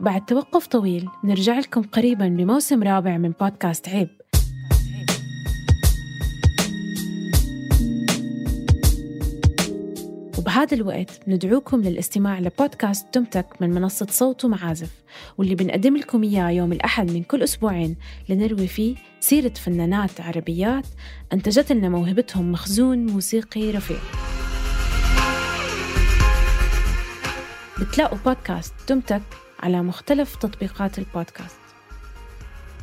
بعد توقف طويل نرجع لكم قريبا بموسم رابع من بودكاست عيب. وبهذا الوقت ندعوكم للاستماع لبودكاست تمتك من منصة صوت ومعازف واللي بنقدم لكم إياه يوم الأحد من كل أسبوعين لنروي فيه سيرة فنانات عربيات أنتجت لنا موهبتهم مخزون موسيقي رفيع. بتلاقوا بودكاست تمتك على مختلف تطبيقات البودكاست.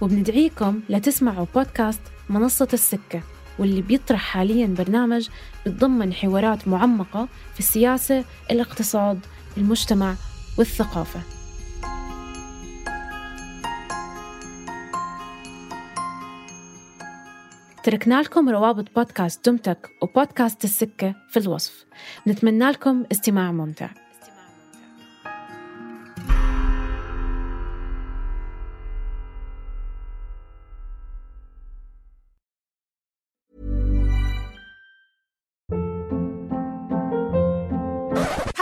وبندعيكم لتسمعوا بودكاست منصة السكة واللي بيطرح حاليا برنامج بتضمن حوارات معمقة في السياسة، الاقتصاد، المجتمع والثقافة. تركنا لكم روابط بودكاست دمتك وبودكاست السكة في الوصف. نتمنى لكم استماع ممتع.